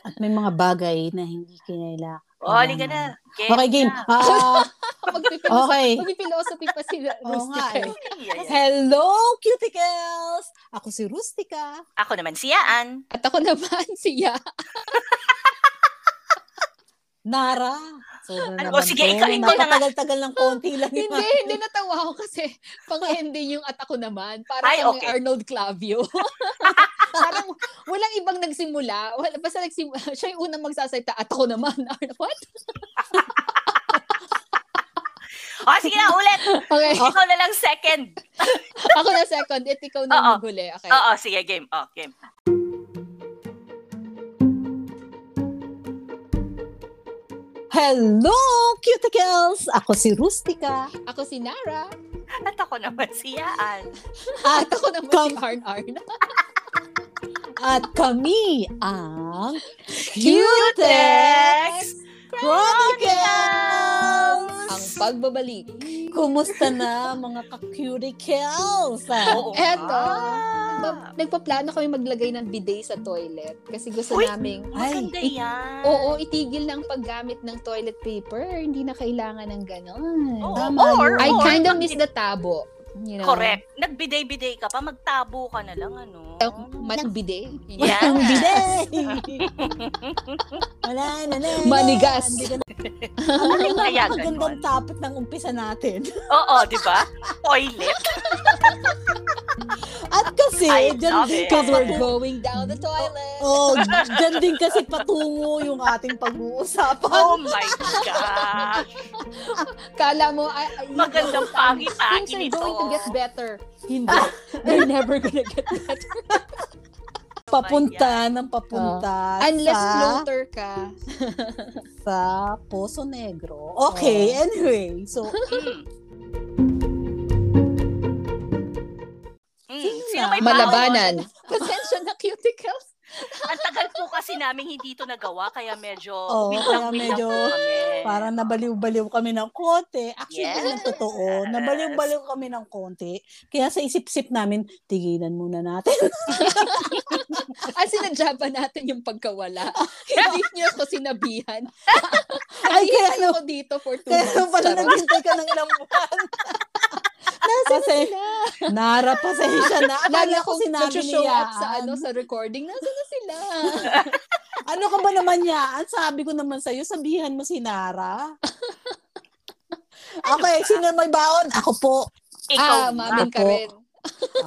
At may mga bagay na hindi kinailangan. Oh, halika na. Game Okay, game. na. Magpipiloso- okay. Magpipilosophy pa si Oo nga Rustica. eh. Hello, cuticles! Ako si Rustica. Ako naman si Yaan. At ako naman siya. Nara. So, Ano, naman sige, ikaw- ikaw na nga. Napatagal-tagal ng konti lang. yung- hindi, hindi natawa ako kasi pang-ending yung at ako naman. Parang Ay, kami okay. Arnold Clavio. Parang walang ibang nagsimula. Wala, basta nagsimula. Siya yung unang magsasalita. At ako naman. Arnold, what? Oh, sige na, ulit. Okay. Ikaw na lang second. ako na second. At ikaw na Oo. maghuli. Okay. Oo, sige, game. Oh, game. Hello, cuticles! Ako si Rustica. Ako si Nara. At ako naman si Yaan. At ako naman si Come. Arn Arn. At kami ang Cutex Chronicles! Pagbabalik. Kumusta na mga ka-cuticles? Oo Eto. Ba- nagpaplano kami maglagay ng bidet sa toilet kasi gusto Uy! naming Maganda it- yan. Oo, itigil ng paggamit ng toilet paper. Hindi na kailangan ng ganon. Oo, or. I or, kind of miss the tabo. You know? Correct. Nagbiday-biday ka pa, magtabo ka na lang, ano? Mat bidet. Yeah. Ang bidet! Wala na na. Manigas. Ang magandang topic ng umpisa natin? Oo, di ba? Toilet. At kasi, dyan din. Because we're kasi, going down the toilet. oh, dyan din kasi patungo yung ating pag-uusapan. Oh my gosh. Kala mo, ay, ay, Magandang things pagi-pagi are nito. going to get better. Hindi. They're never gonna get better. Papunta ng papunta Unless sa, floater ka. sa Poso Negro. Okay, Oh. anyway. So, Mm. Mm. Sino may Malabanan. Pasensya na cuticles. Ang tagal po kasi namin hindi ito nagawa, kaya medyo Oo, wait kaya medyo parang nabaliw-baliw kami ng konti. Actually, Yes. yes. totoo. Nabaliw-baliw kami ng konti. Kaya sa isip-sip namin, tigilan muna natin. Ah, sinadya ba natin yung pagkawala? Hindi niyo ako sinabihan. Ay, kaya Ay, ano, dito for two kaya months. pala Charot. naghintay ka ng ilang buwan. Nasaan Kasi, sila? Nara, pasensya na. Lagi Akala ko sinabi show niya. up sa, ano, sa recording. Nasaan na sila? Ano ka ba naman yan? Sabi ko naman sa'yo, sabihan mo si Nara. okay, sino may baon? Ako po. Ikaw ah, na. mamin ka Ako. rin.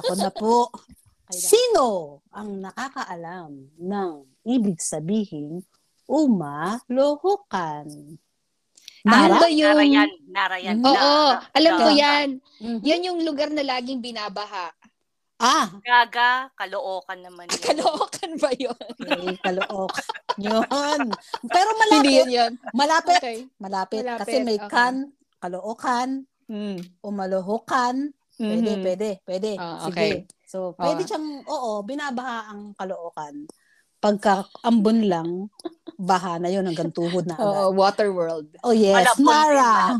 Ako na po. Sino ang nakakaalam ng ibig sabihin umalohokan? Ano Nara? ba yung... Nara yan. Nara yan. Mhm. Oo, Nara. alam ko yan. Mhm. Yan yung lugar na laging binabaha. Ah, Gaga, kalookan naman yun. Kalookan ba yun? okay, kalookan. Yun. Pero Hindi malapit. yun yun. Malapit. Okay. Malapit. Malapit, Kasi may okay. kan, kalookan, Mm. umalohokan. Pwede, Mhm. pwede, pwede. Ah, Sige. okay. So, pwede Ah. siyang, oo, binabaha ang kalookan. Pagka ambon lang, baha na yun hanggang tuhod na agad. Oo, water world. Oh yes, Mara.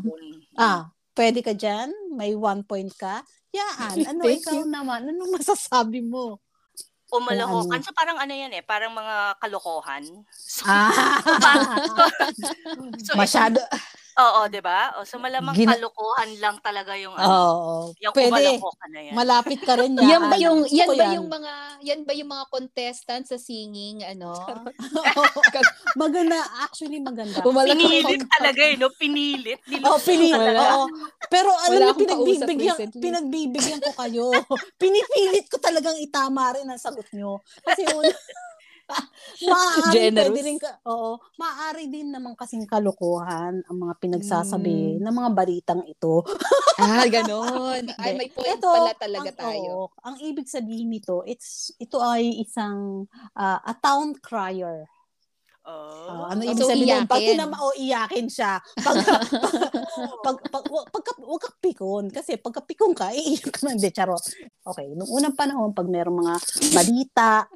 Ah, pwede ka dyan? May one point ka? Yaan, ano Thank ikaw you. naman? Anong masasabi mo? Umalokokan. ano. So parang ano yan eh, parang mga kalokohan. So, Ah, so masyado. Oo, 'di ba? O, so malamang Gina- kalokohan lang talaga yung ano, Oo. yung pwede. na yan. Malapit ka rin yan. Yan ba yung yan ba yung mga yan ba yung mga contestant sa singing ano? Maganda, actually maganda. Bumalik Pinilit ako. talaga eh, no? Pinilit. Oh, pinilit. talaga. Oo. Pero alam kausap pinagbibigyan, pinagbibigyan ko kayo. Pinipilit ko talagang itama rin ang sagot nyo. Kasi una, maaari Generous. pwede rin ka, oo, maaari din naman kasing kalokohan ang mga pinagsasabi ng mga balitang ito. ah, ganon. Ay, may point Ito, pala talaga ang, tayo. oo, ang ibig sabihin nito, it's ito ay isang ah, a town crier. Oh. Ah, ano So, ibig sabihin? Pag iyakin. tinama, o iyakin siya. Pag, pag, pag, wag- pagka, wag ka pikon. Kasi pagka pikon ka, iiyak ka na. Hindi, charot. Okay, nung unang panahon, pag merong mga balita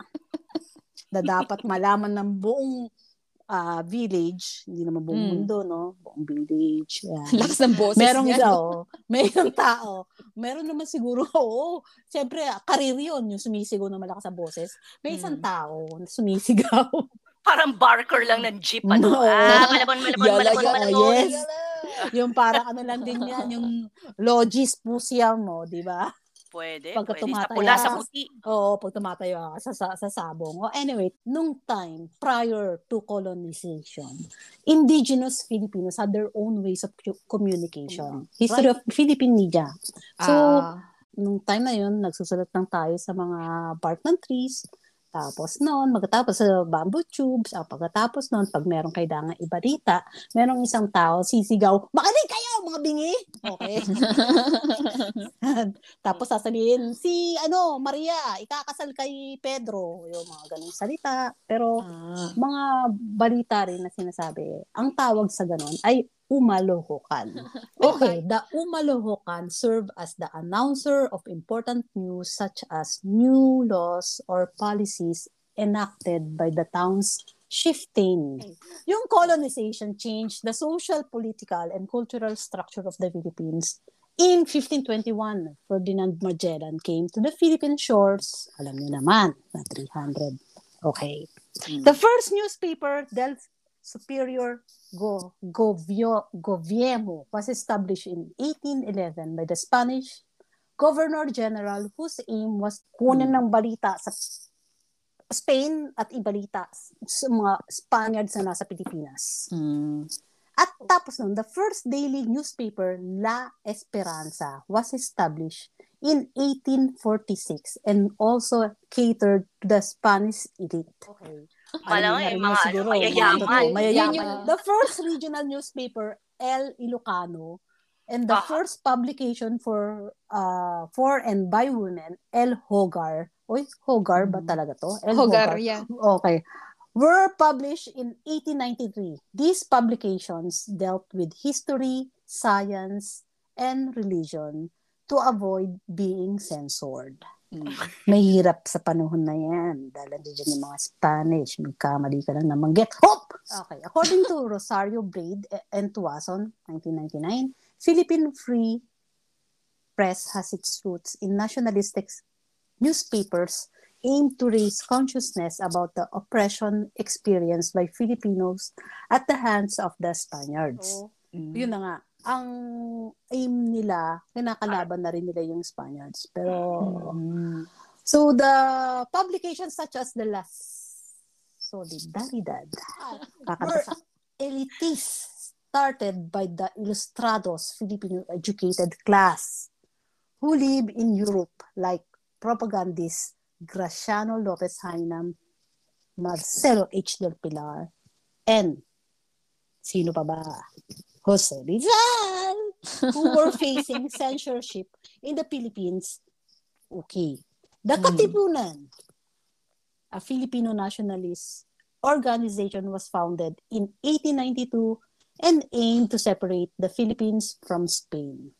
na dapat malaman ng buong ah, village, hindi naman buong Mm. mundo, no? Buong village. Yan. Lakas ng boses Merong niya. oh. Merong tao. Meron naman siguro, oo. Siyempre, karir yun, yung sumisigaw na malakas sa boses. May isang Mm. tao na sumisigaw. Parang barker lang ng jeep. Ano? No. Ah, malabon, malabon, Yala, malabon, yala, malabon. yes. yung parang ano lang din yan, yung logis pusya mo, di ba? Pwede, Pagka pwede. Sa tumataya pula, sa sa- puti. Oo, pag tumatayo ka sa, sa, sa sabong. O anyway, nung time, prior to colonization, indigenous Filipinos had their own ways of communication. History of Philippine media. So, Ah. nung time na yun, nagsusulat lang tayo sa mga bark ng trees. Tapos noon, magkatapos sa bamboo tubes, ah, pagkatapos noon, pag meron kailangan ibalita, merong isang tao sisigaw, makinig mga bingi! Okay. Tapos sasabihin, si, ano, Maria, ikakasal kay Pedro. Yung mga ganong salita. Pero, Ah. mga balita rin na sinasabi, ang tawag sa ganon ay umalohokan. Okay, the umalohokan serve as the announcer of important news such as new laws or policies enacted by the town's shifting. Yung colonization changed the social, political, and cultural structure of the Philippines. In 1521, Ferdinand Magellan came to the Philippine shores. Alam niyo naman, na 300. Okay. The first newspaper del Superior Go, Govio, Goviemo was established in 1811 by the Spanish Governor General whose aim was kunin ng balita sa Spain at ibalita sa mga Spaniards na nasa Pilipinas. Mm. At tapos nun, the first daily newspaper, La Esperanza, was established in 1846 and also catered to the Spanish elite. Okay. Yung narinig mga siguro, ano, mayayaman. mga- mayayaman. Yun yung- The first regional newspaper, El Ilocano, and the Ah. first publication for uh for and by women, El Hogar. Oy, Hogar ba Mm. talaga to? El Hogar, yeah. Okay. Were published in 1893. These publications dealt with history, science, and religion to avoid being censored. Mm. Mahirap sa panahon na yan. Dahil nandiyan yung mga Spanish. Magkamali ka lang na manggit. Hop! Okay. According to Rosario Braid and Tuason, 1999, Philippine Free Press has its roots in nationalistic newspapers aimed to raise consciousness about the oppression experienced by Filipinos at the hands of the Spaniards. Mm. Yun na nga. Ang aim nila, kinakalaban na rin nila yung Spaniards. Pero, Mm. so the publications such as the Las Solidaridad, kakanta sa elitist, started by the Ilustrados Filipino educated class who live in Europe like propagandist Graciano Lopez Hainam, Marcelo H. Del Pilar, and sino pa ba? Jose Rizal, who were facing censorship in the Philippines. Okay. The Mm. Katipunan, a Filipino nationalist organization was founded in 1892 and aimed to separate the Philippines from Spain.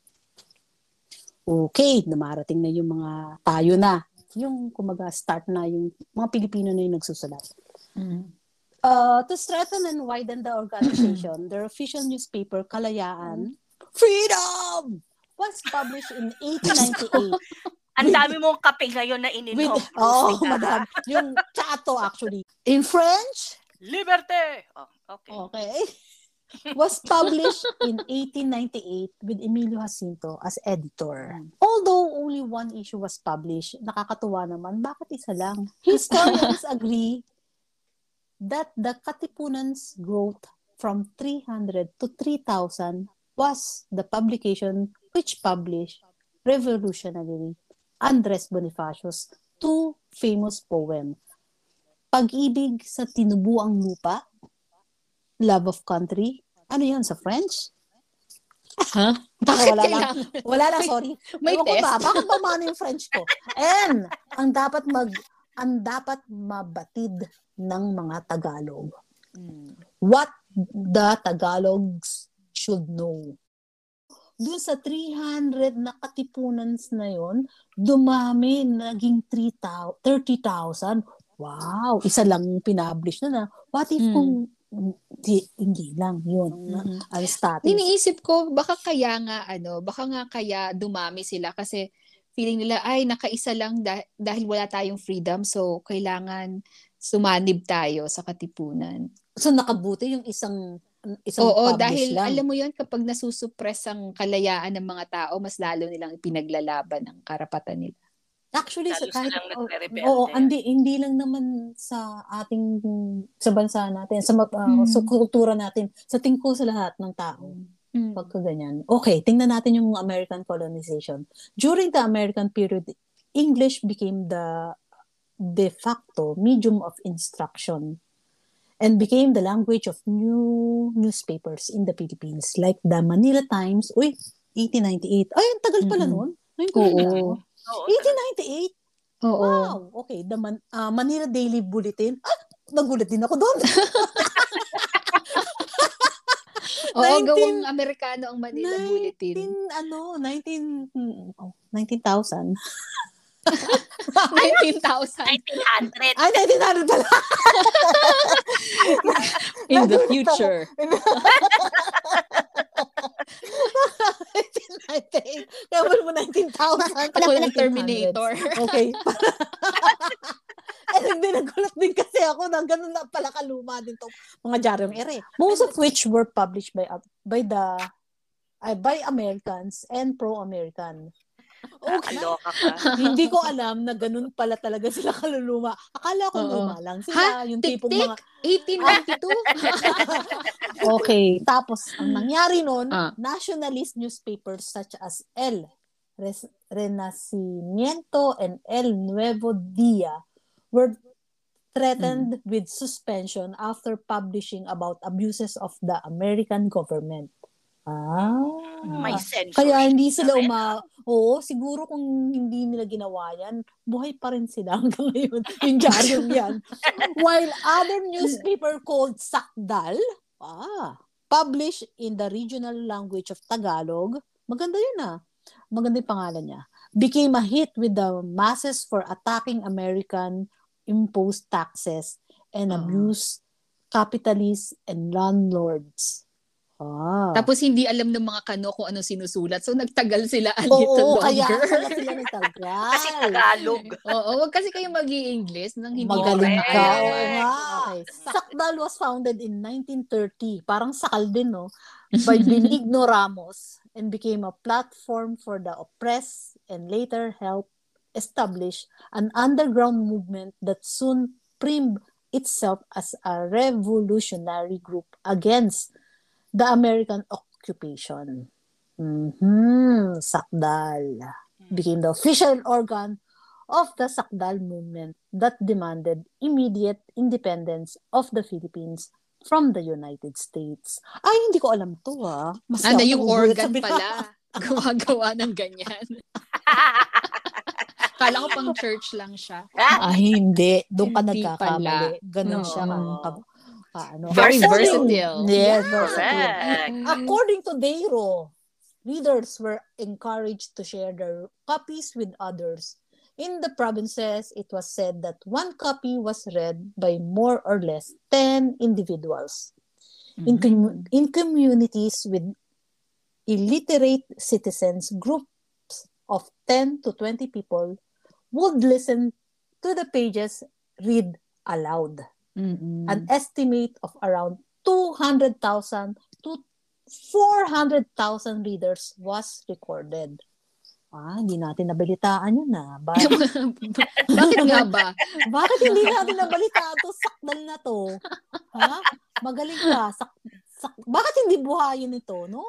Okay, dumarating na yung mga tayo na. Yung kumaga start na yung mga Pilipino na yung nagsusulat. Mm. Uh, to strengthen and widen the organization, their official newspaper, Kalayaan, Freedom, was published in 1898 Ang dami mong kape ngayon na ininom. with, oh, madam, yung chato actually. In French, Liberté! Oh, okay. okay, was published in 1898 with Emilio Jacinto as editor. Although only one issue was published, nakakatuwa naman, bakit isa lang? Historians agree that the Katipunan's growth from 300 to 3,000 was the publication which published revolutionary Andres Bonifacio's two famous poem, Pag-ibig sa tinubuang lupa, Love of Country. Ano yun sa French? Ha? Baka Bakit wala lang. Wala lang, sorry. May Ewan ko test? ba? Bakit ba mano yung French ko? And, ang dapat mag, ang dapat mabatid ng mga Tagalog. What the Tagalogs should know. Doon sa 300 na katipunan na yon, dumami, naging 3,000 30,000. Wow! Isa lang pinablish na na. What if Mm. kung hindi, hindi lang yun. Mhm. Ang status. Iniisip ko, baka kaya nga, ano, baka nga kaya dumami sila kasi feeling nila, ay, nakaisa lang dah- dahil wala tayong freedom, so kailangan sumanib tayo sa katipunan. So nakabuti yung isang isang Oo, dahil lang. alam mo yon kapag nasusuppress ang kalayaan ng mga tao, mas lalo nilang ipinaglalaban ang karapatan nila. Actually, sa Lalo kahit, silang oh, nagre-rebelde. oo, hindi, hindi lang naman sa ating, sa bansa natin, sa, ah, Hmm. sa kultura natin, sa tingko sa lahat ng tao. Mm. Pagka ganyan. Okay, tingnan natin yung American colonization. During the American period, English became the de facto medium of instruction and became the language of new newspapers in the Philippines like the Manila Times. Uy, 1898. Ay, ang tagal pala. Ngayon ko lang Oo. Oo, 1898? Oo. Wow! Okay, the Man- ah, Manila Daily Bulletin. Ah, nagulat din ako doon. Oo, 19 gawang Amerikano ang Manila Bulletin. 19, ano, 19, hmm, oh, 19,000. 19,000 1900. Ay, 1900 pala. in the future. 1998. Kaya mo 19,000. Ako yung 1900s. Terminator. Okay. Ay, hindi, nagulat din kasi ako na ganun na pala kaluma din to mga diaryong ere. Most of which were published by uh, by the uh, by Americans and pro-American. Okay. Nakakaloka ka. hindi ko alam na ganun pala talaga sila kaluluma. Akala ko Oo. luma lang. Sila yung tipong Tik-tik? mga... 1892? Okay. Tapos, ang nangyari nun, Ah. nationalist newspapers such as El Res- Renacimiento and El Nuevo Dia were threatened with suspension after publishing about abuses of the American government. Ah. May censorship. Kaya hindi sila uma... Oo, siguro kung hindi nila ginawa yan, buhay pa rin sila hanggang ngayon. Yung diaryong yan. While other newspaper called Sakdal, ah, published in the regional language of Tagalog, maganda yun ah. Maganda yung pangalan niya. Became a hit with the masses for attacking American imposed taxes and Ah. abuse capitalists and landlords. Ah. Tapos hindi alam ng mga kano kung ano sinusulat. So nagtagal sila a Oo, little kaya longer. pala sila nagtagal. Kasi Tagalog. Oo, wag kasi kayo mag english nang hindi Magaling ka. kaya. Oo nga. Okay. Sakdal was founded in 1930. Parang sakal din, no? By Benigno Ramos and became a platform for the oppressed and later helped establish an underground movement that soon primed itself as a revolutionary group against the American occupation. Mhm, Sakdal became the official organ of the Sakdal movement that demanded immediate independence of the Philippines from the United States. Ay, hindi ko alam to ah. Mas Ano yung organ pala? Gumagawa ng ganyan. Kala ko pang church lang siya. Ay, hindi. Doon ka nagkakamali. Ganon No. siya. Ka, ano. Very According- versatile. Yes, versatile. According to Deiro, readers were encouraged to share their copies with others. In the provinces, it was said that one copy was read by more or less 10 individuals. In, commu- in communities with illiterate citizens, groups of 10 to 20 people would listen to the pages read aloud. Mm-mm. An estimate of around 200,000 to 400,000 readers was recorded. Ah, hindi natin nabalitaan yun na. Ba- Bakit nga ba? bakit hindi natin nabalitaan to? Sakdal na to. Ha? Magaling ka. Sak, sak, bakit hindi buhayin ito, no?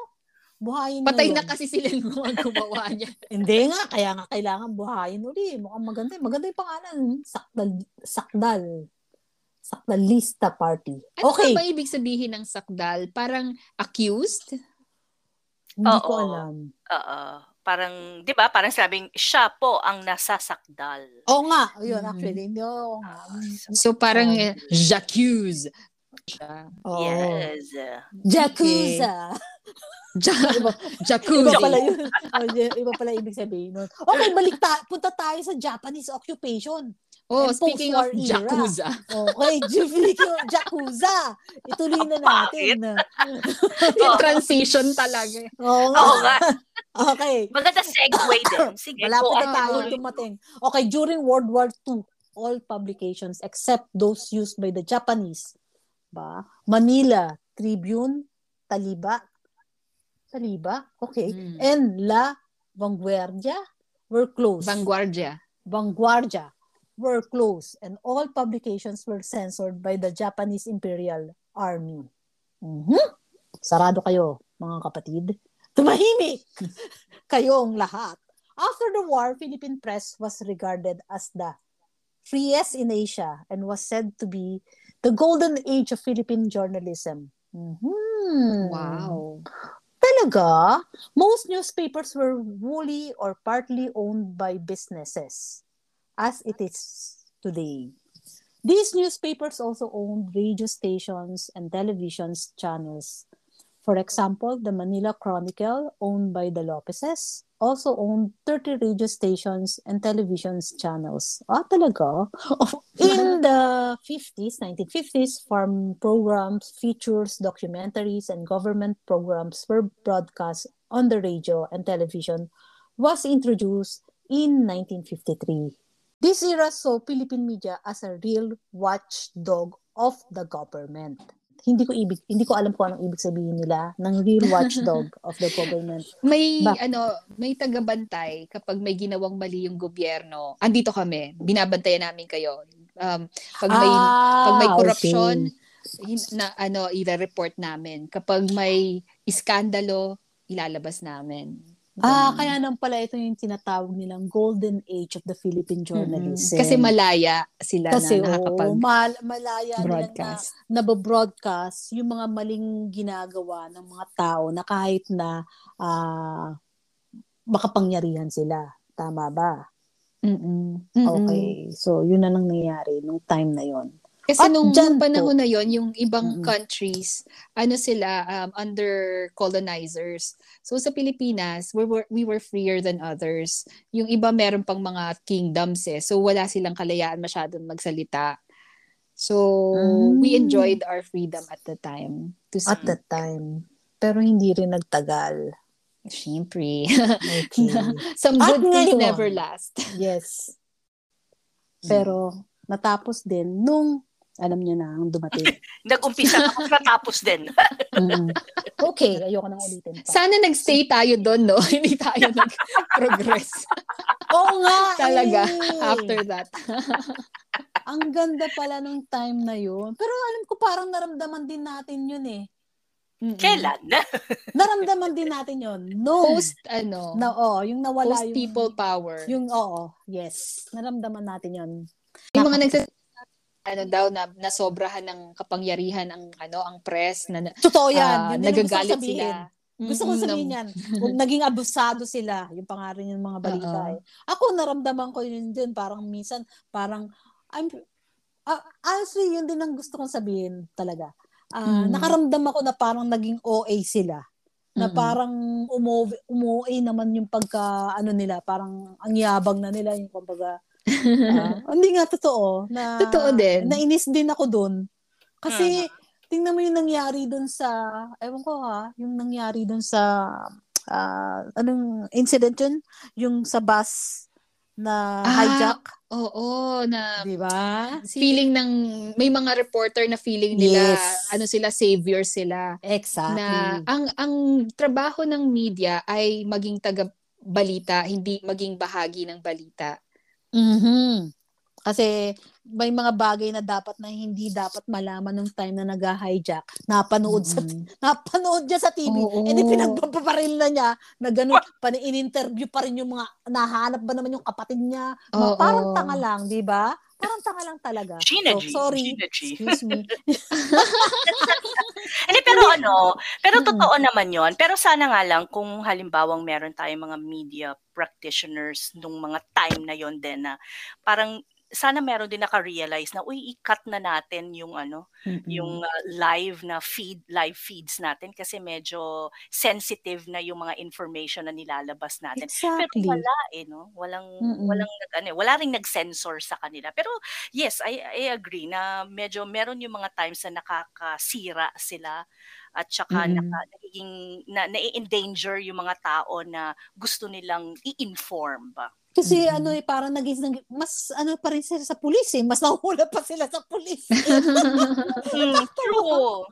Buhayin Patay na na kasi sila yung mga gumawa niya. Hindi nga, kaya nga kailangan buhayin uli. Mukhang maganda. Maganda yung pangalan. Sakdal. Sakdal. Sakdalista Party. Ano Okay. ba ibig sabihin ng sakdal? Parang accused? Hindi ko Oo. alam. Oo. Parang, di ba, parang sabing, siya po ang nasasakdal. Oo nga. Yun, Mm. actually. Hindi, oo nga. So parang Oh. eh, j'accuse. Oo. Yes. Yakuza. Ja- Iba jacuzzi. pala yun. Oh, iba pala ibig sabihin nun. Okay, balik ta- punta tayo sa Japanese occupation. Oh, And speaking of era. Yakuza. Okay, speaking of Yakuza. Ituloy na natin. Yung transition talaga. Oo nga. Oo nga. Okay. Maganda segue din. Sige, Malapit go na tayo on. dumating. Okay, during World War II, all publications except those used by the Japanese. Ba? Manila Tribune, Taliba, Taliba, okay, Mm. and La Vanguardia were closed. Vanguardia. Vanguardia were closed and all publications were censored by the Japanese Imperial Army. Mhm. Sarado kayo, mga kapatid. Tumahimik kayong lahat. After the war, Philippine press was regarded as the freest in Asia and was said to be the golden age of Philippine journalism. Mhm. Wow. Talaga, most newspapers were wholly or partly owned by businesses, as it is today. These newspapers also owned radio stations and television channels. For example, the Manila Chronicle, owned by the Lopezes, also owned 30 radio stations and television channels. Ah, talaga? In the 50s, 1950s, farm programs, features, documentaries, and government programs were broadcast on the radio and television was introduced in 1953. This era saw Philippine media as a real watchdog of the government. Hindi ko ibig hindi ko alam kung anong ibig sabihin nila ng real watchdog of the government. May Bak- ano, may tagabantay kapag may ginawang mali yung gobyerno. Andito kami, binabantayan namin kayo. Um, pag may Ah, pag may corruption, okay. na ano, i-report namin. Kapag may iskandalo, ilalabas namin. Ah, kaya nang pala ito yung tinatawag nilang golden age of the Philippine journalism. Mm-mm. Kasi malaya sila Kasi na nakakapag mal- malaya nila na broadcast. nabobroadcast yung mga maling ginagawa ng mga tao na kahit na ah, makapangyarihan sila. Tama ba? Mm-mm. Okay. So, yun na nang nangyayari nung time na yon. Kasi At nung, dyan nung panahon po- na yon yung ibang Mm-mm. countries, ano sila, um, under colonizers. So sa Pilipinas, we were, we were freer than others. Yung iba meron pang mga kingdoms eh. So wala silang kalayaan masyadong magsalita. So we Mm. enjoyed our freedom at the time. To At speak. that time. Pero hindi rin nagtagal. Siyempre. Okay. Some At good things ngayon. never last. yes. Pero, natapos din nung, alam niyo na, ang dumating. Nag-umpisa ako natapos din. Mm. Okay, ayoko nang ulitin pa. Sana nagstay tayo doon, no? Hindi tayo nag-progress Oo nga! talaga eh. after that. Ang ganda pala nung time na yun. Pero alam ko parang naramdaman din natin yun eh. Mm-mm. Kailan? Naramdaman din natin yun. No. Post, ano, na, oh, yung nawala post yung... people power. Yung, oo, yes. Naramdaman natin yun. Yung mga nagsasabi ano daw na nasobrahan ng kapangyarihan ang ano ang press na Totoo yan. ah, yun nagagalit sabihin. sila. Gusto ko sabihin yan. Kung naging abusado sila, yung pangarin yung mga balita Oo. eh. Ako naramdaman ko yun din. Parang minsan, parang, I'm, ah, honestly, yun din ang gusto kong sabihin talaga. Ah, Mm. Nakaramdam ako na parang naging OA sila. Na Mm-mm. parang umo, umuwi naman yung pagka, ano nila, parang ang yabang na nila, yung kumbaga, ah, hindi nga totoo. Na, Totoo din. Nainis din ako doon. Kasi, tingnan mo yung nangyari doon sa, ewan ko ha, yung nangyari doon sa, ah, anong incident yun? Yung sa bus na Ah, hijack. Oo, na Di ba? feeling ng may mga reporter na feeling nila Yes. ano sila savior sila Exactly. na ang ang trabaho ng media ay maging taga balita, hindi maging bahagi ng balita. Mhm. Kasi may mga bagay na dapat na hindi dapat malaman nung time na nag-hijack. Napanood sa Mm. napanood niya sa TV. Oo. Eh di pinagpaparil na niya na ganun, pa in-interview pa rin yung mga nahanap ba naman yung kapatid niya. Oo. parang tanga lang, di ba? Parang tanga lang talaga. Gina So, G. sorry. Gina G. Excuse me. Hindi, pero ano, pero totoo naman yon Pero sana nga lang, kung halimbawang meron tayong mga media practitioners nung mga time na yon din na parang sana meron din naka-realize na, uy, i-cut na natin yung ano, yung uh, live na feed, live feeds natin kasi medyo sensitive na yung mga information na nilalabas natin. Pero Exactly. wala eh, no? Walang, Mm-mm. walang, nag- ano, eh, wala ring nag-censor sa kanila. Pero yes, I, I agree na medyo meron yung mga times na nakakasira sila at saka Mm-mm. naka, nagiging, na, na-endanger yung mga tao na gusto nilang i-inform ba. Kasi mm-hmm. ano eh, parang naging, mas ano pa rin sila sa pulis eh. Mas nahula pa sila sa pulis. mm, true.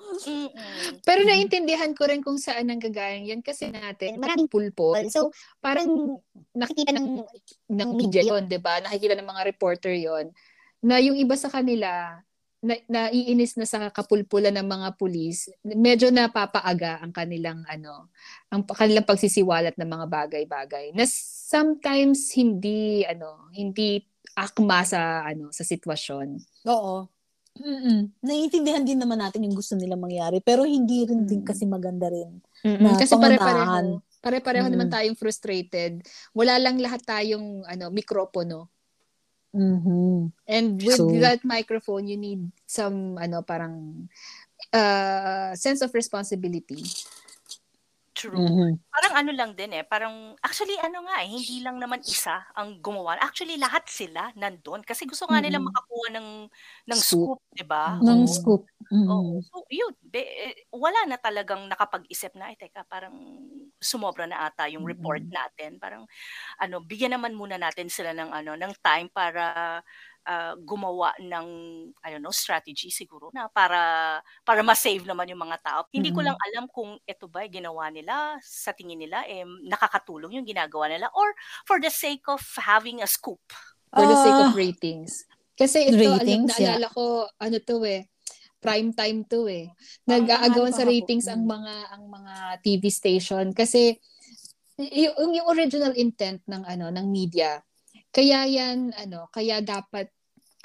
Pero naintindihan ko rin kung saan ang gagaling yan kasi natin, maraming pulpo. So, parang nakikita ng, ng media yon di ba? Nakikita ng mga reporter yon na yung iba sa kanila, na, naiinis na sa kapulpulan ng mga pulis, medyo napapaaga ang kanilang ano, ang kanilang pagsisiwalat ng mga bagay-bagay. Na sometimes hindi ano, hindi akma sa ano, sa sitwasyon. Oo. Mm-mm. Naiintindihan din naman natin yung gusto nila mangyari, pero hindi rin din kasi maganda rin. Na kasi pare-pareho. Pare-pareho mm-hmm. naman tayong frustrated. Wala lang lahat tayong ano, mikropono Mm-hmm. And with so, that microphone, you need some, ano, parang uh, sense of responsibility. True. Mm-hmm. Parang ano lang din eh, parang actually ano nga eh, hindi lang naman isa ang gumawa. Actually lahat sila nandoon kasi gusto nga mm-hmm. nila makakuha ng ng scoop, scoop 'di ba? Ng scoop. Mm-hmm. Oh, so yun, be, eh, wala na talagang nakapag-isip na, ay teka, parang sumobra na ata yung report mm-hmm. natin. Parang ano, bigyan naman muna natin sila ng ano, ng time para uh, gumawa ng I don't know strategy siguro na para para ma-save naman yung mga tao. Mm-hmm. Hindi ko lang alam kung ito ba ginawa nila sa tingin nila eh nakakatulong yung ginagawa nila or for the sake of having a scoop. For the sake of ah. ratings. Kasi ito, ratings, alam, naalala yeah. ko, ano to eh, prime time to eh. Nag-aagawan sa ratings ang mga ang mga TV station kasi yung, yung original intent ng ano ng media kaya yan ano kaya dapat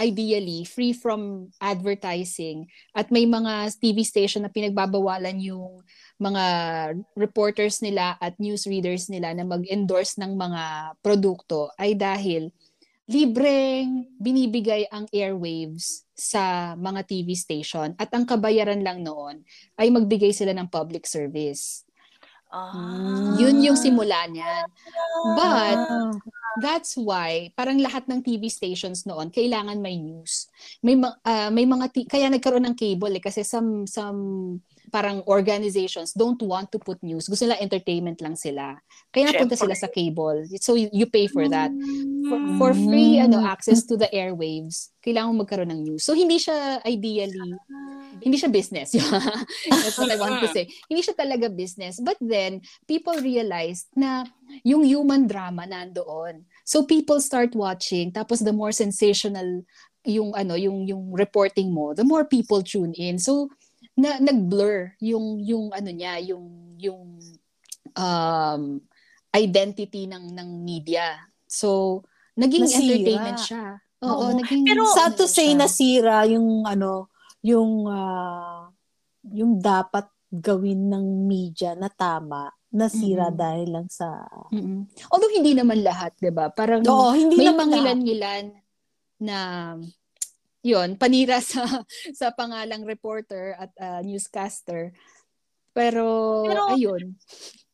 ideally free from advertising at may mga TV station na pinagbabawalan yung mga reporters nila at newsreaders nila na mag-endorse ng mga produkto ay dahil libreng binibigay ang airwaves sa mga TV station at ang kabayaran lang noon ay magbigay sila ng public service. Ah. Yun yung simula niyan. But, that's why, parang lahat ng TV stations noon, kailangan may news. May, uh, may mga, t- kaya nagkaroon ng cable eh, kasi some, some parang organizations don't want to put news. Gusto nila entertainment lang sila. Kaya napunta sila sa cable. So you pay for that. For, for free ano access to the airwaves, kailangan magkaroon ng news. So hindi siya ideally hindi siya business. That's what I want to say. Hindi siya talaga business. But then people realized na yung human drama nandoon. So people start watching tapos the more sensational yung ano yung yung reporting mo, the more people tune in. So na nag-blur yung yung ano niya, yung yung um identity ng ng media. So naging nasira. entertainment siya. Oo, Oo. naging Pero sad to say siya. nasira yung ano, yung uh, yung dapat gawin ng media na tama nasira mm-hmm. dahil lang sa mm-hmm. Although hindi naman lahat, 'di ba? Parang Oo, hindi may mangilan-ngilan na yon panira sa sa pangalang reporter at uh, newscaster. Pero, pero ayun.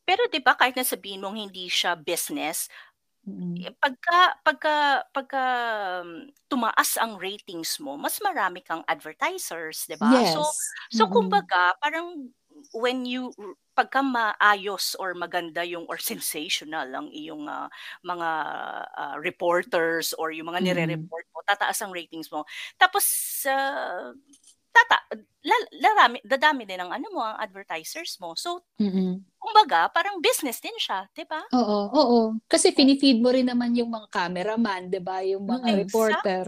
Pero 'di ba kahit na sabihin mong hindi siya business, mm-hmm. pagka pagka pagka um, tumaas ang ratings mo, mas marami kang advertisers, 'di ba? Yes. So so mm-hmm. kumbaga parang when you pagka maayos or maganda yung or sensational ang iyong uh, mga uh, reporters or yung mga nire-report mo, tataas ang ratings mo. Tapos uh, tata larami dadami din ang ano mo ang advertisers mo. So mm-hmm. kumbaga parang business din siya, 'di ba? Oo, oo. Kasi finifeed mo rin naman yung mga cameraman, 'di ba? Yung mga mm-hmm. reporter,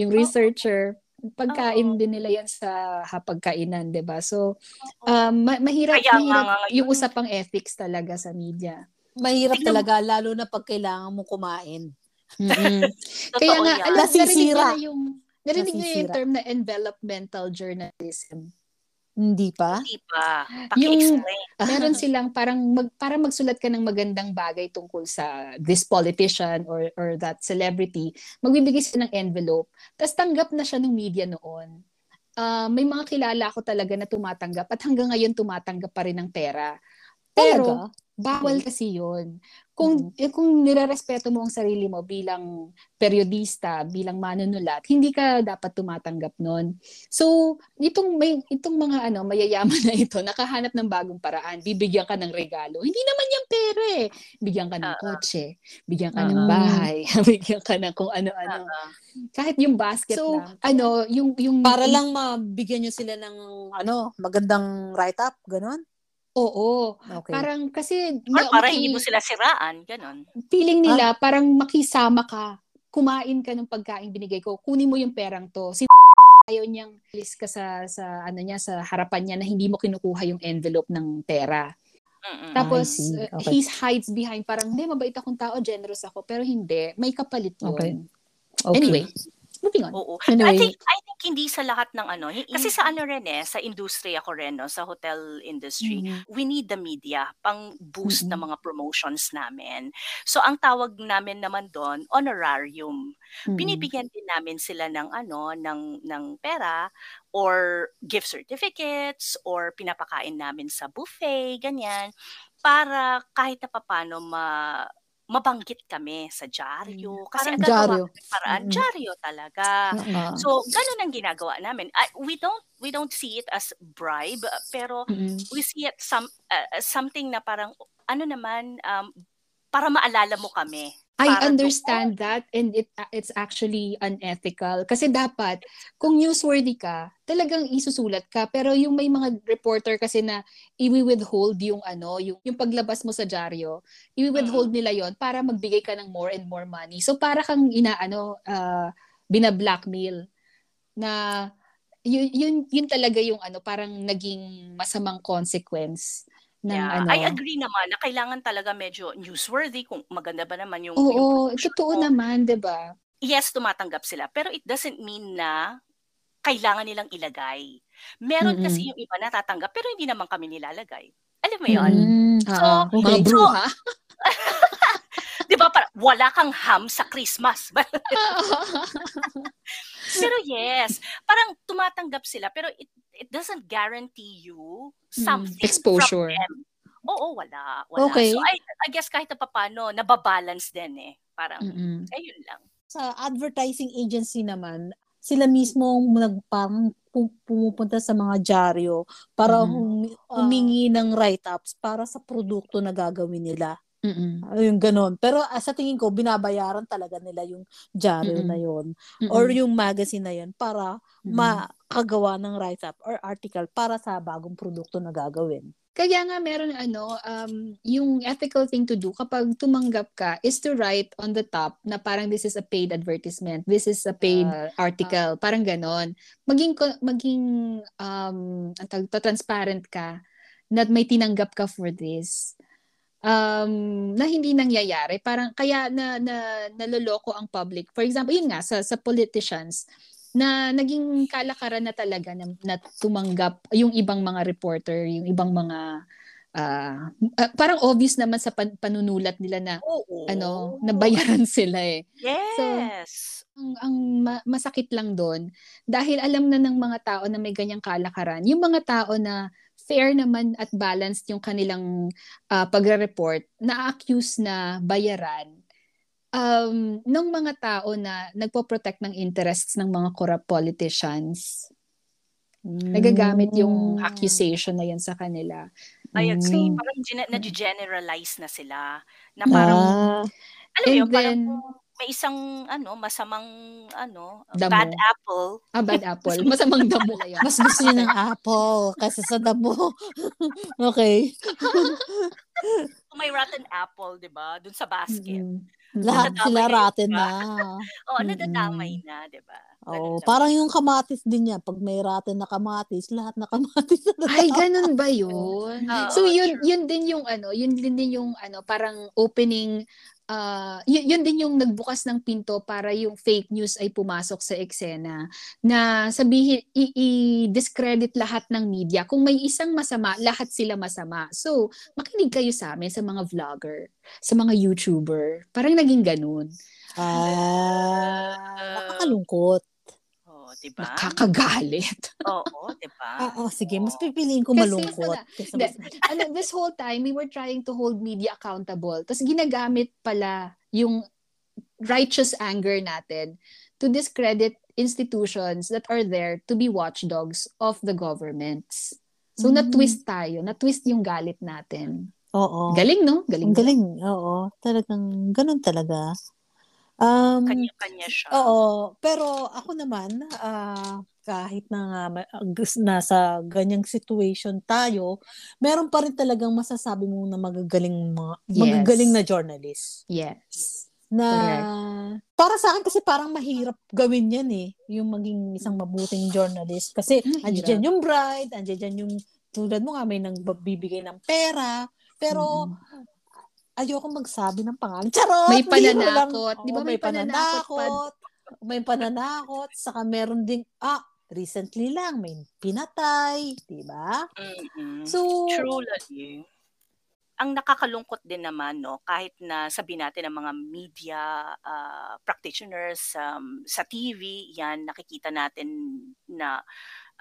yung researcher. Oo pagkain Oo. din nila yan sa hapagkainan, 'di ba? So um, ma- mahirap Kaya mahirap nga, yung usapang ethics talaga sa media. Mahirap talaga lalo na pag kailangan mo kumain. Mm-hmm. Kaya nga alam narinig na yung narinig niyo yung term na envelopmental journalism. Hindi pa? Hindi pa. Paki-explain. Yung, meron silang parang mag, para magsulat ka ng magandang bagay tungkol sa this politician or or that celebrity, magbibigay sila ng envelope. Tapos tanggap na siya ng media noon. Uh, may mga kilala ako talaga na tumatanggap at hanggang ngayon tumatanggap pa rin ng pera. Pero, Talaga? bawal kasi yun. Kung, eh, kung nirerespeto mo ang sarili mo bilang periodista, bilang manunulat, hindi ka dapat tumatanggap nun. So, itong, may, itong mga ano, mayayaman na ito, nakahanap ng bagong paraan, bibigyan ka ng regalo. Hindi naman yung pera eh. Bigyan ka ng Oo. kotse, bigyan ka ng Oo. bahay, bigyan ka ng kung ano-ano. Oo. Kahit yung basket So, lang. Ano, yung, yung, Para lang mabigyan nyo sila ng ano, magandang write-up, ganon? Oo. Okay. Parang kasi Or ma- para maki- hindi mo sila siraan, ganon. feeling nila Ah. parang makisama ka. Kumain ka ng pagkain binigay ko. Kunin mo yung perang to. Si ayaw niyang list ka sa sa ano niya sa harapan niya na hindi mo kinukuha yung envelope ng pera. Mm-mm. Tapos uh, Okay. he hides behind parang hindi mabait akong tao, generous ako, pero hindi, may kapalit yun. Okay. Okay. Anyway, moving on. Oo. Anyway. I think I think hindi sa lahat ng ano, kasi sa ano rin eh, sa industriya ko rin no, sa hotel industry, Mhm. we need the media pang boost Mm-mm. ng mga promotions namin. So ang tawag namin naman doon, honorarium. Mhm. Binibigyan din namin sila ng ano, ng ng pera or gift certificates or pinapakain namin sa buffet, ganyan para kahit na papano ma mabanggit kami sa dyaryo. Kasi ang gagawa paraan, Mm. dyaryo talaga. So, ganun ang ginagawa namin. I- we don't we don't see it as bribe, pero Mm-mm. we see it some uh, something na parang ano naman um, para maalala mo kami. I understand that and it it's actually unethical. Kasi dapat kung newsworthy ka talagang isusulat ka. Pero yung may mga reporter kasi na i-withhold yung ano yung, yung paglabas mo sa dyaryo i-withhold nila yon para magbigay ka ng more and more money. So para kang inaano uh, bina-blackmail na yun, yun yun talaga yung ano parang naging masamang consequence ng Yeah, ano I agree naman na kailangan talaga medyo newsworthy kung maganda ba naman yung, Oo, yung totoo mo. naman, 'di ba? yes, tumatanggap sila. Pero it doesn't mean na kailangan nilang ilagay. Meron Mm-mm. kasi yung iba natatanggap pero hindi naman kami nilalagay. Alam mo yun? Mm, So, okay. mga bruha. Di ba? Para, wala kang ham sa Christmas. pero yes, parang tumatanggap sila pero it, it doesn't guarantee you something Mm, Exposure. from them. Oo, wala. wala. Okay. So I, I guess kahit na papano, nababalance din eh. Parang, Mm-mm. ayun lang. Sa advertising agency naman, sila mismo nag parang pu- pumupunta sa mga dyaryo para hum- humingi ng write-ups para sa produkto na gagawin nila. Mm-mm. Yung ganon. Pero ah, sa tingin ko, binabayaran talaga nila yung Mm-mm. na yon or yung magazine na yon para Mm-mm. makagawa ng write-up or article para sa bagong produkto na gagawin. Kaya nga meron ano, um, yung ethical thing to do kapag tumanggap ka is to write on the top na parang this is a paid advertisement, this is a paid uh, article, parang ganon. Maging, maging um, transparent ka na may tinanggap ka for this. Um, na hindi nangyayari. Parang kaya na, na naloloko ang public. For example, yun nga, sa, sa politicians, na naging kalakaran na talaga na, na tumanggap yung ibang mga reporter, yung ibang mga ah, ah, parang obvious naman sa pan- panunulat nila na Oo. ano, nabayaran sila eh. Yes. Ang, ang ma- masakit lang doon dahil alam na ng mga tao na may ganyang kalakaran. Yung mga tao na fair naman at balanced yung kanilang ah, pagre-report, na-accuse na bayaran um, ng mga tao na nagpo-protect ng interests ng mga corrupt politicians. Nagagamit yung accusation na yan sa kanila. I agree. Mm. Parang gene- na-generalize na sila. Na parang, Ah, alam mo yun, parang then- kung may isang, ano, masamang, ano, Damo. bad apple. Ah, bad apple. Masamang damo na yun. mas gusto niya ng apple kasi sa damo. okay. Kung may rotten apple, di ba? Dun sa basket. Mm. Lahat Nadadamay sila diba? na. Oo, Mm-mm. nadadamay na, di ba? Oo, lang. parang yung kamatis din niya. Pag may raten na kamatis, lahat na kamatis na Ay, ganun ba yun? Oo, so, yun, true. yun din yung ano, yun din din yung ano, parang opening, uh, yun, yun din yung nagbukas ng pinto para yung fake news ay pumasok sa eksena. Na sabihin, i- i-discredit lahat ng media. Kung may isang masama, lahat sila masama. So, makinig kayo sa amin, sa mga vlogger, sa mga YouTuber. Parang naging ganun. Ah, nakakalungkot. Oo. di ba? Nakakagalit. Oo, di ba? Oh, sige, mas pipiliin ko Kasi malungkot. Hindi, mas- ano, this whole time, we were trying to hold media accountable. Tapos ginagamit pala yung righteous anger natin to discredit institutions that are there to be watchdogs of the governments. So, Mm. na-twist tayo. Na-twist yung galit natin. Oo. Galing, no? Galing. Galing. Oo. Talagang ganun talaga. Um, Kanya-kanya siya. Oo, pero ako naman, ah, kahit na gus- nasa ganyang situation tayo, meron pa rin talagang masasabi mo na magagaling mga Yes. magagaling na journalist. Yes. Na Correct. para sa akin kasi parang mahirap gawin 'yan eh, yung maging isang mabuting journalist kasi andiyan yung bride, andiyan yung tulad mo nga may nang bibigay ng pera, pero Mm-mm. Ayoko magsabi ng pangalan. Charot! May pananakot. Di ba may pananakot May pananakot. Saka meron ding, ah, recently lang, may pinatay. Di ba? Mm-mm. So, True lagi. Ang nakakalungkot din naman, no, kahit na sabihin natin ng mga media ah, practitioners um, sa TV, yan, nakikita natin na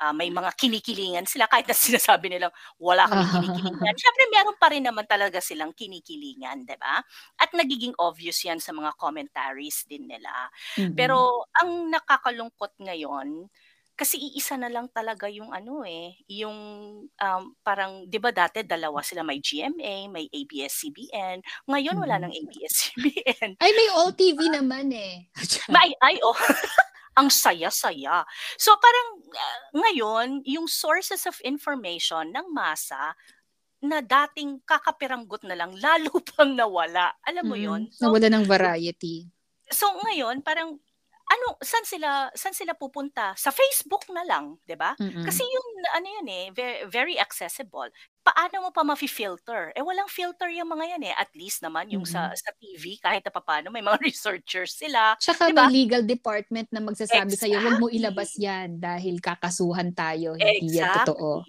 ah, may mga kinikilingan sila kahit na sinasabi nilang wala kami kinikilingan. Siyempre, meron pa rin naman talaga silang kinikilingan, di ba? At nagiging obvious yan sa mga commentaries din nila. Mm-mm. Pero ang nakakalungkot ngayon, kasi iisa na lang talaga yung ano eh, yung um, parang 'di ba dati dalawa sila may GMA, may ABS-CBN. Ngayon wala Mhm. nang ABS-CBN. Ay, may all TV naman eh. may ay oh. ang saya-saya. So parang uh, ngayon, yung sources of information ng masa na dating kakapiranggot na lang lalo pang nawala. Alam mo. 'yon? So, Nawala ng variety. so ngayon parang ano, saan sila saan sila pupunta? Sa Facebook na lang, 'di ba? Kasi yung ano yan eh, very, very accessible. Paano mo pa ma-filter? Eh walang filter yung mga yan eh. At least naman yung sa sa TV kahit na papaano may mga researchers sila. Tsaka Diba? may legal department na magsasabi sa'yo, huwag mo Exactly. ilabas yan dahil kakasuhan tayo. Hindi yan totoo.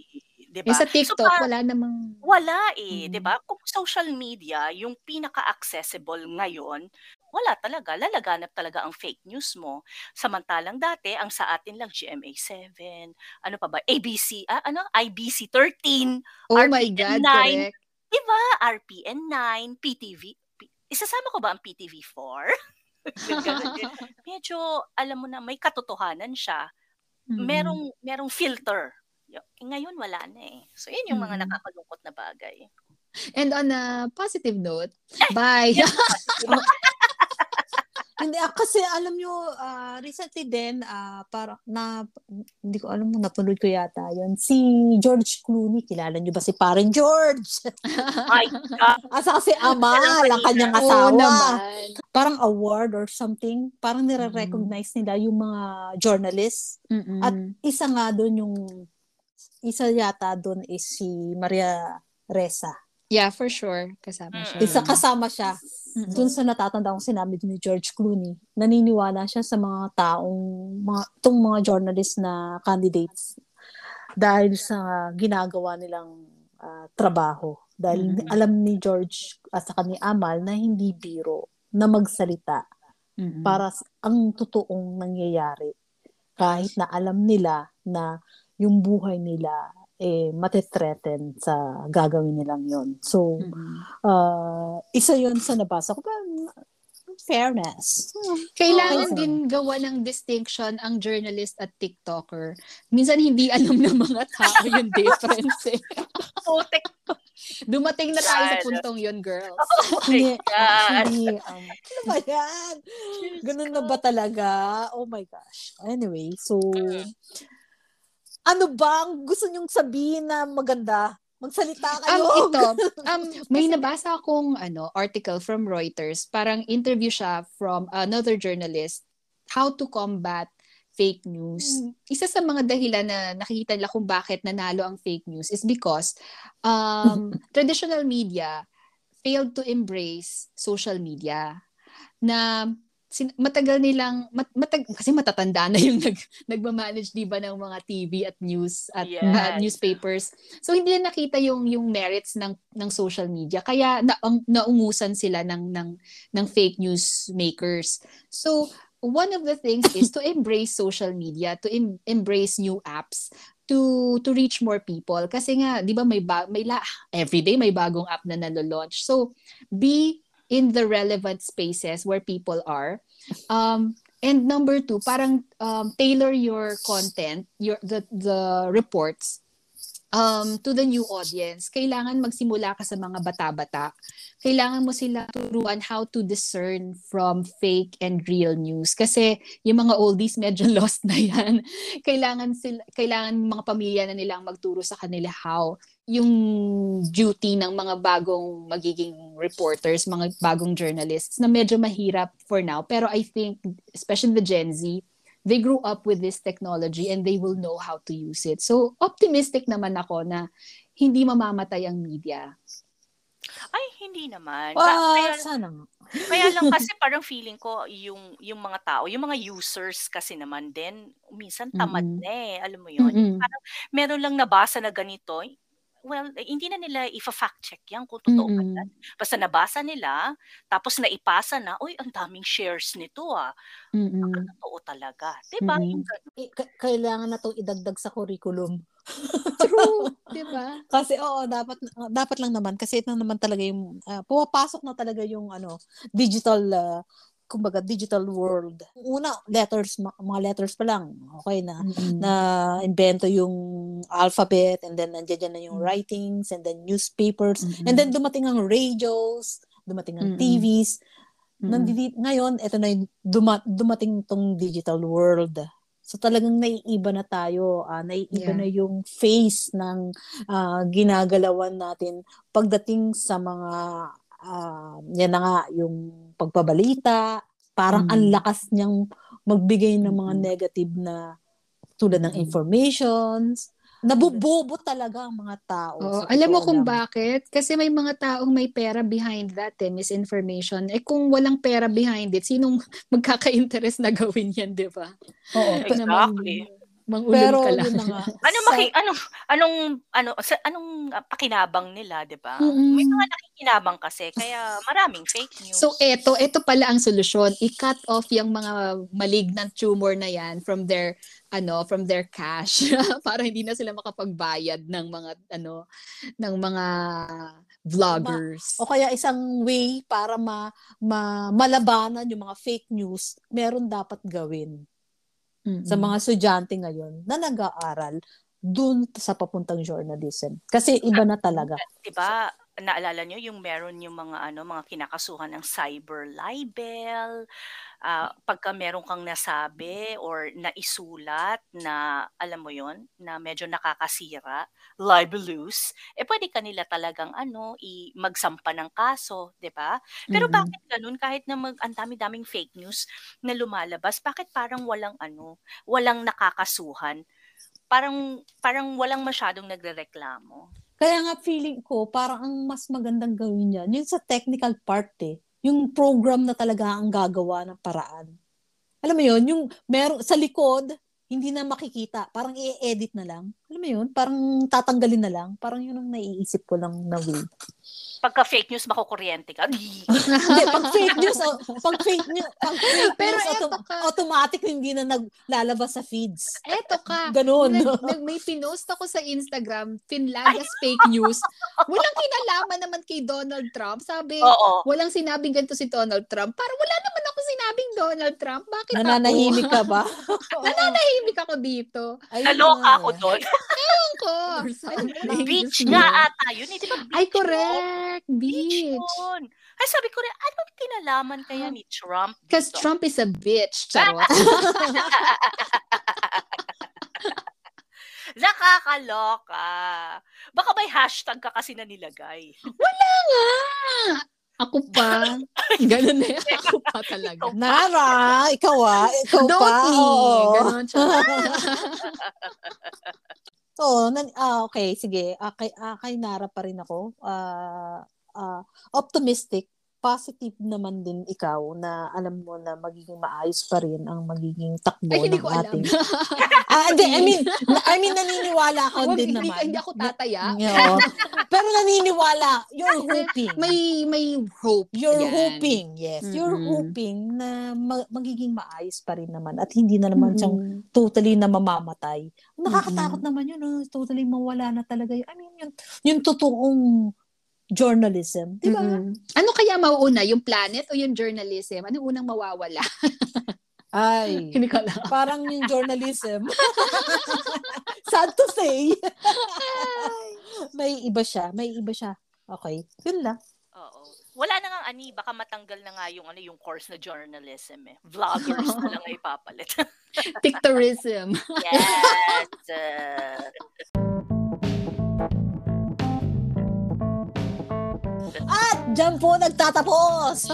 'Di ba? sa TikTok, So, pa- wala namang... Wala eh, Mm. 'di ba? Kung social media yung pinaka-accessible ngayon, wala talaga, lalaganap talaga ang fake news mo. Samantalang dati ang sa atin lang GMA7, ano pa ba? ABC, ah, ano? IBC 13, Oh my RPM God, 9. correct. 'di ba? RPN 9, PTV. P- Isasama ko ba ang PTV4? Ganun din. Medyo alam mo na may katotohanan siya. Mm. Merong merong filter. Eh, Ngayon wala na eh. So yun yung mga Mm. nakakalungkot na bagay. And on a positive note, bye. Hindi, ah, kasi alam nyo, ah, recently din, ah, para, na, hindi ko alam mo, napanood ko yata yun. Si George Clooney, kilala nyo ba si Parang George? Ay, God. Asa kasi Amal, ang kanyang asawa. naman. Parang award or something. Parang nire-recognize nila yung mga journalists. Mm-mm. At isa nga doon yung, isa yata doon is si Maria Reza. yeah, for sure. Kasama siya. Isa kasama siya. Mm-mm. Doon sa natatanda kong sinabi ni George Clooney, naniniwala siya sa mga taong, mga, itong mga journalist na candidates dahil sa ginagawa nilang ah, trabaho. Dahil Mhm. alam ni George at saka ni Amal na hindi biro na magsalita Mm-mm. para ang totoong nangyayari. Kahit na alam nila na yung buhay nila eh matethreaten sa gagawin nilang yon. So, Mm-mm. uh, isa yon sa nabasa ko. Parang, fairness. Kailangan Okay. din gawa ng distinction ang journalist at TikToker. Minsan hindi alam ng mga tao yung difference. eh. Dumating na tayo sa puntong yun, girls. Hindi, God. actually, um, ano ba yan? Ganun na ba talaga? Oh my gosh. Anyway, so, ano ba ang gusto nyong sabihin na maganda? Magsalita kayo. Um, ito, um, may nabasa akong ano, article from Reuters. Parang interview siya from another journalist. How to combat fake news. Mm. Isa sa mga dahilan na nakikita nila kung bakit nanalo ang fake news is because um, traditional media failed to embrace social media na sin- matagal nilang mat- matag- kasi matatanda na yung nag nagma-manage 'di ba ng mga TV at news at Yes. uh, newspapers. So hindi na nakita yung yung merits ng ng social media kaya na, ang, naungusan sila ng ng ng fake news makers. So one of the things is to embrace social media, to em- embrace new apps to to reach more people kasi nga 'di ba may ba- may la- everyday may bagong app na nalo-launch. So be in the relevant spaces where people are. Um and number two, parang um, tailor your content, your the the reports um, to the new audience, kailangan magsimula ka sa mga bata-bata. Kailangan mo sila turuan how to discern from fake and real news. Kasi yung mga oldies medyo lost na yan. Kailangan, sila, kailangan mga pamilya na nilang magturo sa kanila how yung duty ng mga bagong magiging reporters, mga bagong journalists na medyo mahirap for now. Pero I think, especially the Gen Z, they grew up with this technology and they will know how to use it. So, optimistic naman ako na hindi mamamatay ang media. Ay, hindi naman. Ah, kaya, sana kaya lang kasi parang feeling ko yung yung mga tao, yung mga users kasi naman din minsan tamad Mm-mm. na eh, alam mo yun. Mm-mm. Parang meron lang nabasa na ganito, well, eh, hindi na nila ifa-fact check yan kung totoo ba Mm-mm. yan. Basta nabasa nila, tapos naipasa na, uy, ang daming shares nito ah. Baka totoo talaga. Diba? Mm-mm. Yung. Eh, ka- kailangan na itong idagdag sa curriculum. True, 'di ba? Kasi oo, dapat dapat lang naman kasi ito naman talaga yung ah, pumapasok na talaga yung ano, digital ah, kumbaga digital world. Una, letters, ma- mga letters pa lang. Okay na. Mm-mm. Na invento yung alphabet and then nandiyan na yung Mm. writings and then newspapers Mm-mm. and then dumating ang radios, dumating ang Mm-mm. TVs. Mm-mm. Nandidi, ngayon, ito na yung duma- dumating tong digital world. So talagang naiiba na tayo, ah, naiiba Yeah. na yung face ng ah, ginagalawan natin pagdating sa mga ah, yan na nga yung pagbabalita, parang Mm. ang lakas niyang magbigay ng mga negative na tulad ng informations. Nabubobo talaga ang mga tao. Oo, alam mo kung lang. bakit? Kasi may mga taong may pera behind that, eh, misinformation. Eh kung walang pera behind it, sinong magkaka-interest na gawin yan, di ba? Oo, Exactly. Mangulong pero ka lang. nga. Ano sa- maki anong anong ano sa anong pakinabang nila, 'di ba? Mm-mm. May mga nakikinabang kasi kaya maraming fake news. So eto, eto pala ang solusyon. I-cut off yung mga malignant tumor na yan from their ano, from their cash para hindi na sila makapagbayad ng mga ano ng mga vloggers. O kaya isang way para ma, ma malabanan yung mga fake news, meron dapat gawin Sa mga estudyante ngayon na nag-aaral dun sa papuntang journalism. Kasi iba na talaga. 'di ba? Naalala nyo yung meron yung mga ano, mga kinakasuhan ng cyber libel, ah, pagka meron kang nasabi or naisulat na alam mo yon na medyo nakakasira, libelous, eh pwede kanila talagang ano, i magsampa ng kaso, 'di ba? Pero Mm-mm. bakit ganun kahit na mag ang dami-daming fake news na lumalabas, bakit parang walang ano, walang nakakasuhan? Parang parang walang masyadong nagrereklamo. Kaya nga feeling ko, parang ang mas magandang gawin yan, yun sa technical part eh. Yung program na talaga ang gagawa ng paraan. Alam mo yun, yung meron sa likod, hindi na makikita. Parang i-edit na lang. Alam mo yun, parang tatanggalin na lang. Parang yun ang naiisip ko lang na way. Pagka fake news, makukuryente ka. Hindi, pag fake news, oh, pag fake news, pag fake Pero news, eto auto- ka. automatic hindi na naglalabas sa feeds. Eto ka. Ganon. Nag, nag, may pinost ako sa Instagram, Finlandia's fake news. Walang kinalaman naman kay Donald Trump. Sabi, Oo. walang sinabing ganito si Donald Trump. Para wala naman ako sinabing Donald Trump. Bakit Nananahimik ako? ka ba? Nananahimik ako dito. Ayun Naloka na ako doon. Ewan ko. Beach nga ata yun. Eh, di ba beach Ay, yun? correct. Beach Beach. yun. Ay, sabi ko rin, anong kinalaman kaya ni Trump Because? Trump is a bitch. Charot. Nakakaloka. Baka may hashtag ka kasi na nilagay. nga. Ako pa. Ganun na yan. Ako pa talaga. Nara, ikaw ah, ikaw Don't pa. me. Oo. Oo, nan- ah, okay, sige. Ah, kay, ah, kay Nara pa rin ako. Ah, ah, optimistic. Positive naman din ikaw na alam mo na magiging maayos pa rin ang magiging takbo Ay, hindi ng ko alam. ating... ah, hindi, I mean, I mean, naniniwala ako Wag, din hindi, naman. hindi ako tataya. Oo. Pero naniniwala. You're hoping. may may hope. You're yan. hoping, yes. You're Mm-mm. hoping na ma- magiging maayos pa rin naman at hindi na naman siyang Mm-mm. totally na mamamatay. Nakakatakot Mm-mm. naman yun, no? totally mawala na talaga yun. I mean, yung, yung totoong journalism, di ba? Mm-mm. Ano kaya mauuna, yung planet o yung journalism? Ano unang mawawala? Ay, Hindi ko alam. parang yung journalism. Sad to say. may iba siya, may iba siya. Okay, yun lang. Oo. Wala na nga ani, baka matanggal na nga yung ano yung course na journalism eh. Vloggers na lang ay papalit. Pictorism. yes. uh, dyan po nagtatapos.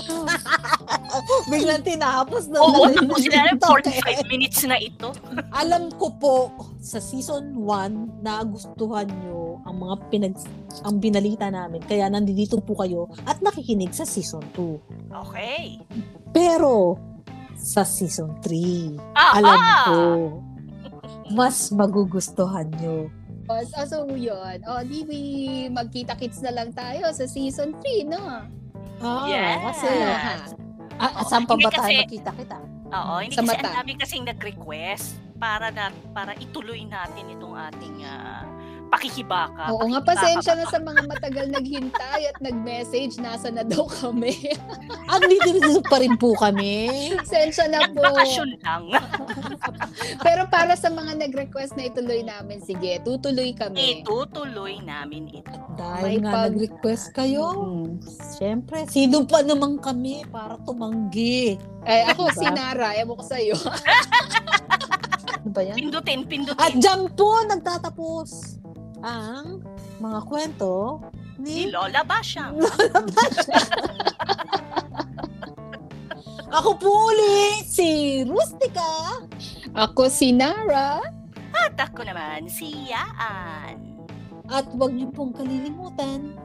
Biglang tinapos na. Oo, na- tapos sila na, Okay. 45 minutes na ito. Alam ko po sa season 1 nagustuhan nyo ang mga pinag ang binalita namin. Kaya nandito po kayo at nakikinig sa season 2. Okay. Pero sa season 3, Ah, alam ah! ko mas magugustuhan nyo. O, so, so yun. O, di we magkita-kits na lang tayo sa season 3, no? Ah, Yes. kasi Ha? ah, Oo, saan pa hindi ba tayo kasi- makita-kita? Oo, hindi Sa kasi mata. ang dami kasing nag-request para na para ituloy natin itong ating ah, pakikibaka. Oo nga, pakikibaka pasensya ba? na sa mga matagal naghintay at nag-message. Nasa na daw kami. Andito dito pa rin po kami. pasensya na po. Nagbakasyon lang. Pero para sa mga nag-request na ituloy namin, sige, tutuloy kami. Itutuloy namin ito. Dahil May nga pag- nag-request kayo. Mm. Siyempre, sino pa naman kami para tumanggi? Eh, ako Diba? si Nara, ewan ko sa'yo. Ano ba yan? Pindutin, At pindutin. dyan po nagtatapos ang mga kwento Ni ni... Lola Basyang. Ako po ulit, si Rustica. Ako si Nara. At ako naman, si Yaan. At huwag niyo pong kalilimutan,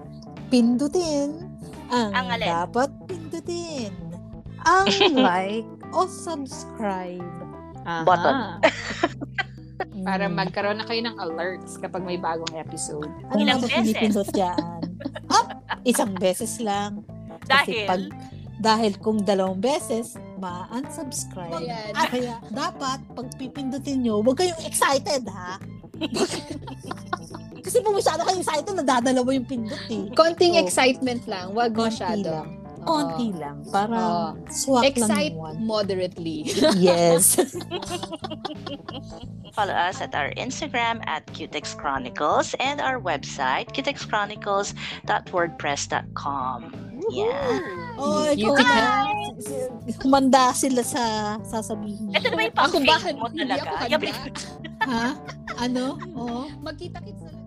pindutin ang, Ang alin? dapat pindutin. Ang like o subscribe. Button. Para Mm. magkaroon na kayo ng alerts kapag may bagong episode. Ano Ilang beses? pinipindot yan? Up! Isang beses lang. Kasi Dahil, pag, dahil kung dalawang beses, ma-unsubscribe. Ayan. At kaya, dapat, pag pipindutin nyo, huwag kayong excited, ha? Kasi kung masyado kayong excited, nadadalawa yung pindot, eh. Konting So, excitement lang, wag masyado. lang. Konti lang. Para Oo. swak Excite lang one. moderately. Yes. Follow us at our Instagram at Cutex Chronicles and our website, cutexchronicles.wordpress.com. Yeah. oh, You ikaw can na. Humanda sila sa sasabihin. ito na ba yung Ako pang-fake mo Hindi talaga? ako Oh. Yabi- handa. ha? Ano? Oo. Magkita-kits na lang.